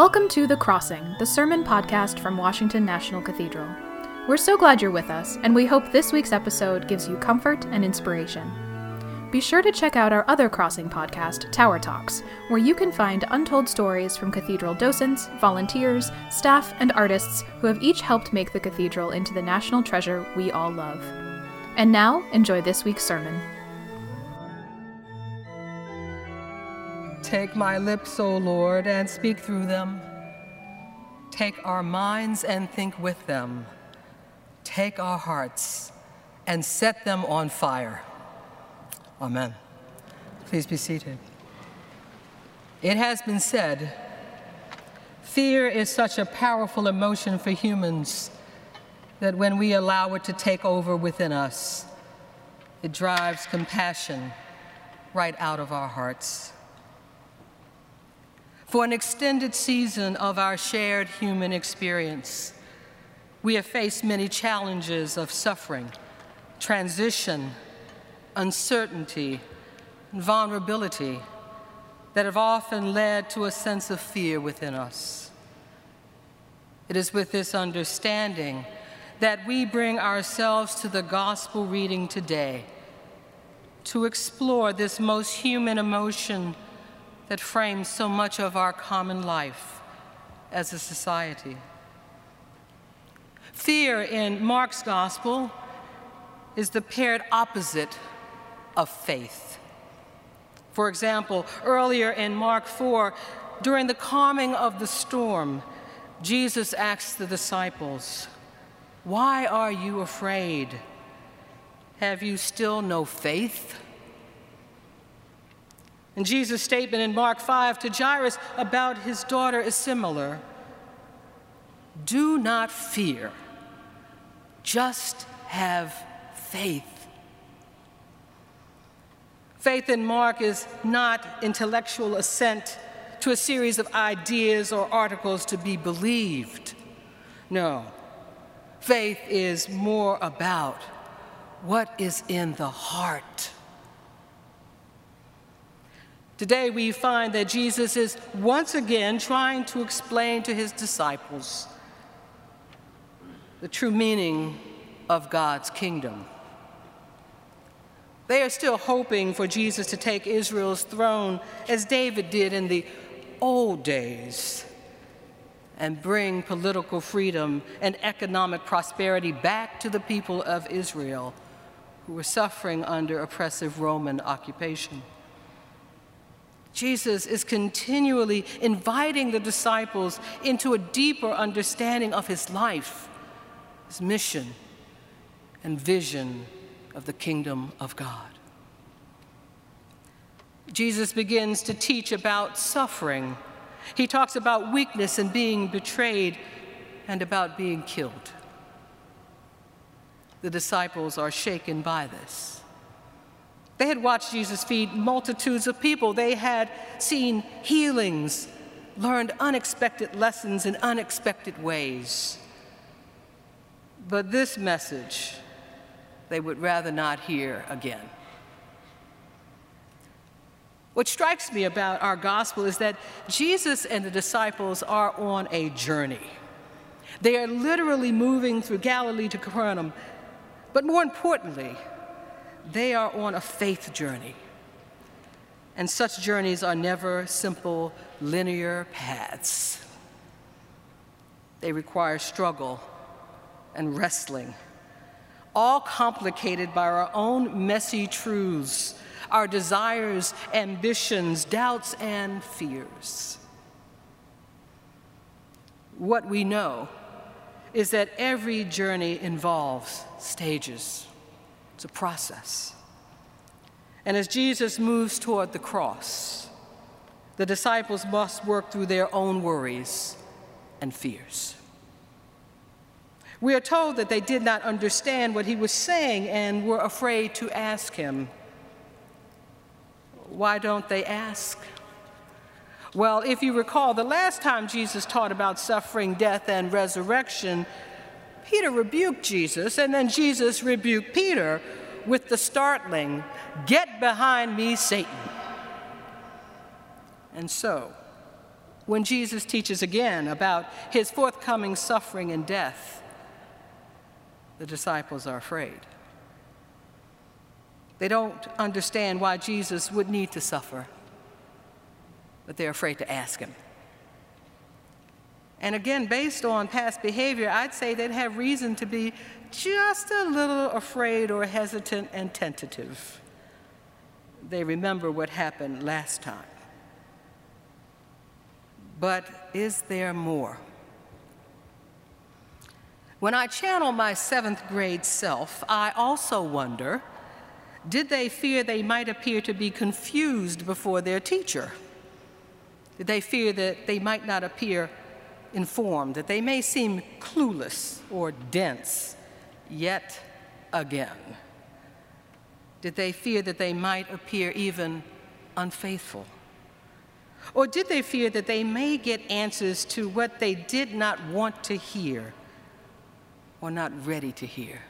Welcome to The Crossing, the sermon podcast from Washington National Cathedral. We're so glad you're with us, and we hope this week's episode gives you comfort and inspiration. Be sure to check out our other Crossing podcast, Tower Talks, where you can find untold stories from cathedral docents, volunteers, staff, and artists who have each helped make the cathedral into the national treasure we all love. And now, enjoy this week's sermon. Take my lips, O Lord, and speak through them. Take our minds and think with them. Take our hearts and set them on fire. Amen. Please be seated. It has been said fear is such a powerful emotion for humans that when we allow it to take over within us, it drives compassion right out of our hearts. For an extended season of our shared human experience, we have faced many challenges of suffering, transition, uncertainty, and vulnerability that have often led to a sense of fear within us. It is with this understanding that we bring ourselves to the gospel reading today to explore this most human emotion that frames so much of our common life as a society. Fear in Mark's gospel is the paired opposite of faith. For example, earlier in Mark 4, during the calming of the storm, Jesus asks the disciples, Why are you afraid? Have you still no faith? And Jesus' statement in Mark 5 to Jairus about his daughter is similar. Do not fear, just have faith. Faith in Mark is not intellectual assent to a series of ideas or articles to be believed. No, faith is more about what is in the heart. Today, we find that Jesus is once again trying to explain to his disciples the true meaning of God's kingdom. They are still hoping for Jesus to take Israel's throne as David did in the old days and bring political freedom and economic prosperity back to the people of Israel who were suffering under oppressive Roman occupation. Jesus is continually inviting the disciples into a deeper understanding of his life, his mission, and vision of the kingdom of God. Jesus begins to teach about suffering. He talks about weakness and being betrayed and about being killed. The disciples are shaken by this. They had watched Jesus feed multitudes of people. They had seen healings, learned unexpected lessons in unexpected ways. But this message, they would rather not hear again. What strikes me about our gospel is that Jesus and the disciples are on a journey. They are literally moving through Galilee to Capernaum, but more importantly, they are on a faith journey. And such journeys are never simple, linear paths. They require struggle and wrestling, all complicated by our own messy truths, our desires, ambitions, doubts, and fears. What we know is that every journey involves stages. It's a process. And as Jesus moves toward the cross, the disciples must work through their own worries and fears. We are told that they did not understand what he was saying and were afraid to ask him. Why don't they ask? Well, if you recall, the last time Jesus taught about suffering, death, and resurrection, Peter rebuked Jesus, and then Jesus rebuked Peter with the startling, Get behind me, Satan. And so, when Jesus teaches again about his forthcoming suffering and death, the disciples are afraid. They don't understand why Jesus would need to suffer, but they're afraid to ask him. And again, based on past behavior, I'd say they'd have reason to be just a little afraid or hesitant and tentative. They remember what happened last time. But is there more? When I channel my seventh grade self, I also wonder did they fear they might appear to be confused before their teacher? Did they fear that they might not appear informed, that they may seem clueless or dense yet again? Did they fear that they might appear even unfaithful? Or did they fear that they may get answers to what they did not want to hear or not ready to hear?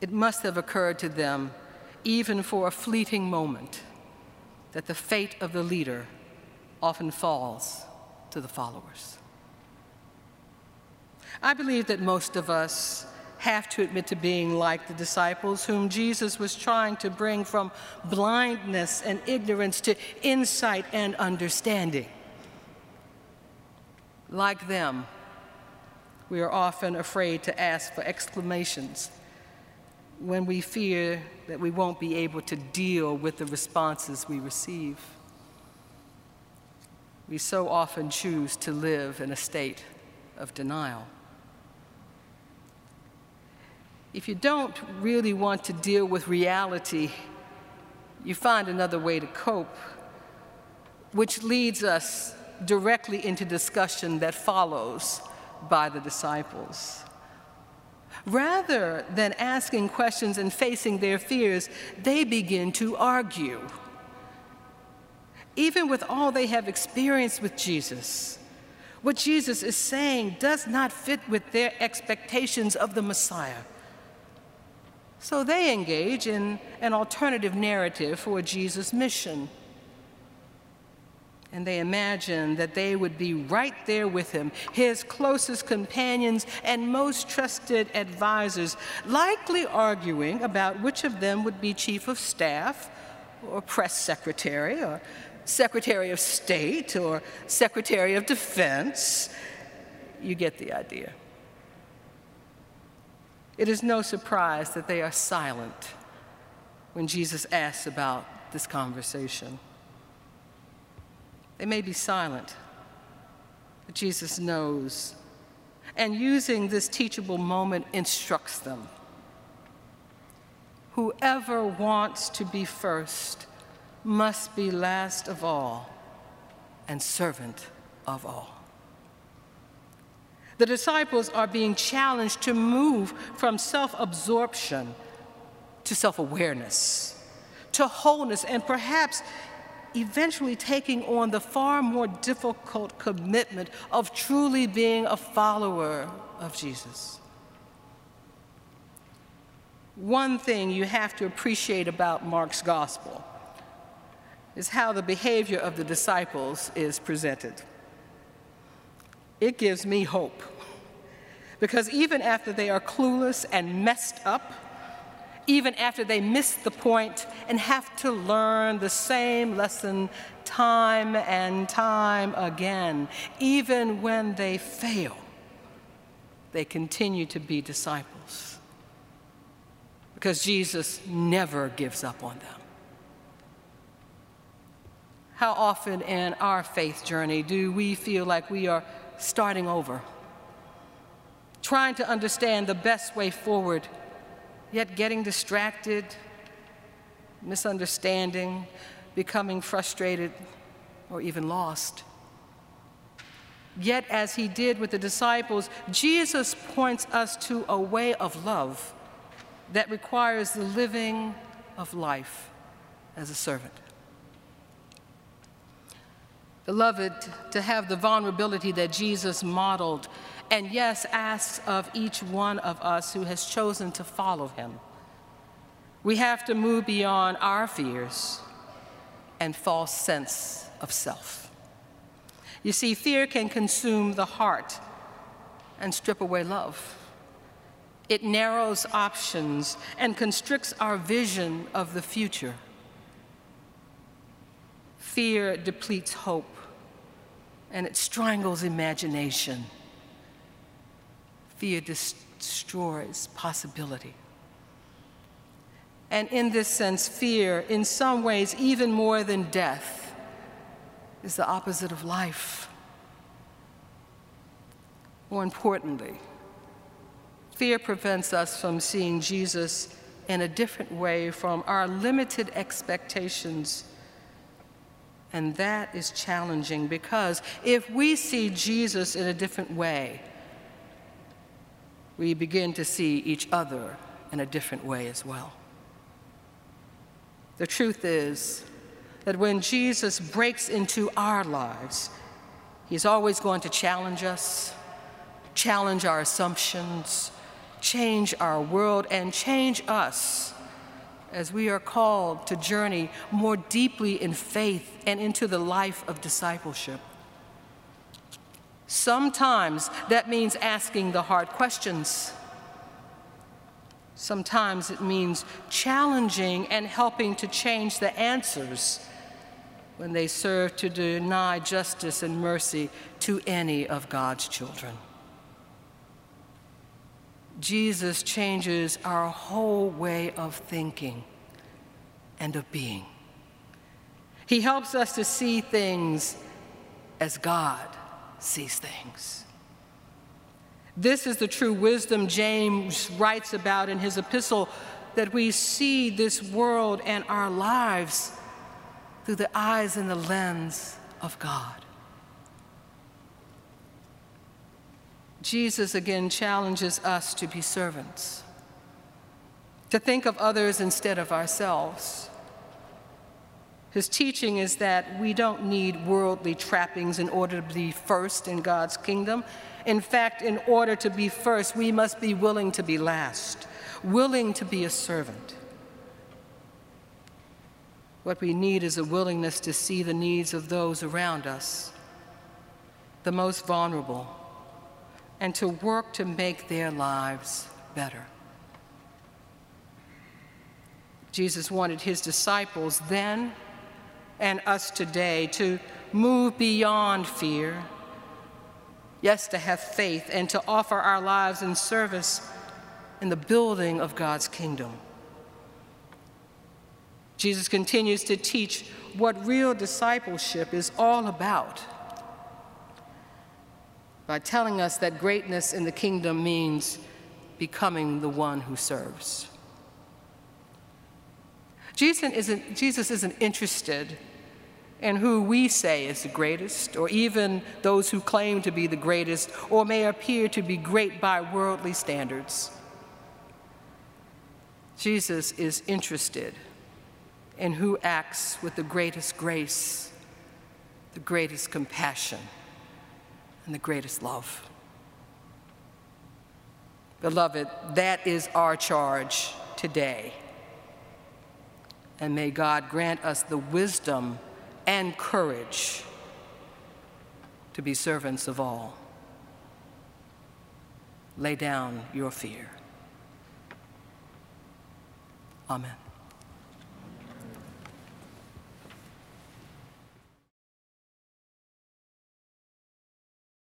It must have occurred to them, even for a fleeting moment, that the fate of the leader often falls to the followers. I believe that most of us have to admit to being like the disciples whom Jesus was trying to bring from blindness and ignorance to insight and understanding. Like them, we are often afraid to ask for exclamations when we fear that we won't be able to deal with the responses we receive. We so often choose to live in a state of denial. If you don't really want to deal with reality, you find another way to cope, which leads us directly into discussion that follows by the disciples. Rather than asking questions and facing their fears, they begin to argue. Even with all they have experienced with Jesus, what Jesus is saying does not fit with their expectations of the Messiah. So they engage in an alternative narrative for Jesus' mission. And they imagine that they would be right there with him, his closest companions and most trusted advisors, likely arguing about which of them would be chief of staff or press secretary or secretary of state or secretary of defense. You get the idea. It is no surprise that they are silent when Jesus asks about this conversation. They may be silent, but Jesus knows. And using this teachable moment instructs them. Whoever wants to be first must be last of all and servant of all. The disciples are being challenged to move from self absorption to self awareness, to wholeness, and perhaps eventually taking on the far more difficult commitment of truly being a follower of Jesus. One thing you have to appreciate about Mark's gospel is how the behavior of the disciples is presented. It gives me hope because even after they are clueless and messed up, even after they miss the point and have to learn the same lesson time and time again. Even when they fail, they continue to be disciples because Jesus never gives up on them. How often in our faith journey do we feel like we are starting over, trying to understand the best way forward? yet getting distracted, misunderstanding, becoming frustrated, or even lost. Yet, as he did with the disciples, Jesus points us to a way of love that requires the living of life as a servant. Beloved, to have the vulnerability that Jesus modeled and yes, asks of each one of us who has chosen to follow him. We have to move beyond our fears and false sense of self. You see, fear can consume the heart and strip away love. It narrows options and constricts our vision of the future. Fear depletes hope and it strangles imagination. Fear destroys possibility. And in this sense, fear, in some ways, even more than death, is the opposite of life. More importantly, fear prevents us from seeing Jesus in a different way from our limited expectations. And that is challenging because if we see Jesus in a different way, we begin to see each other in a different way as well. The truth is that when Jesus breaks into our lives, he's always going to challenge us challenge our assumptions, change our world, and change us as we are called to journey more deeply in faith and into the life of discipleship. Sometimes that means asking the hard questions. Sometimes it means challenging and helping to change the answers when they serve to deny justice and mercy to any of God's children. Jesus changes our whole way of thinking and of being. He helps us to see things as God sees things. This is the true wisdom James writes about in his epistle that we see this world and our lives through the eyes and the lens of God. Jesus again challenges us to be servants, to think of others instead of ourselves. His teaching is that we don't need worldly trappings in order to be first in God's kingdom. In fact, in order to be first, we must be willing to be last, willing to be a servant. What we need is a willingness to see the needs of those around us, the most vulnerable and to work to make their lives better. Jesus wanted his disciples then and us today to move beyond fear, yes, to have faith and to offer our lives in service in the building of God's kingdom. Jesus continues to teach what real discipleship is all about by telling us that greatness in the kingdom means becoming the one who serves. Jesus isn't, Jesus isn't interested in who we say is the greatest, or even those who claim to be the greatest, or may appear to be great by worldly standards. Jesus is interested in who acts with the greatest grace, the greatest compassion and the greatest love. Beloved, that is our charge today. And may God grant us the wisdom and courage to be servants of all. Lay down your fear. Amen.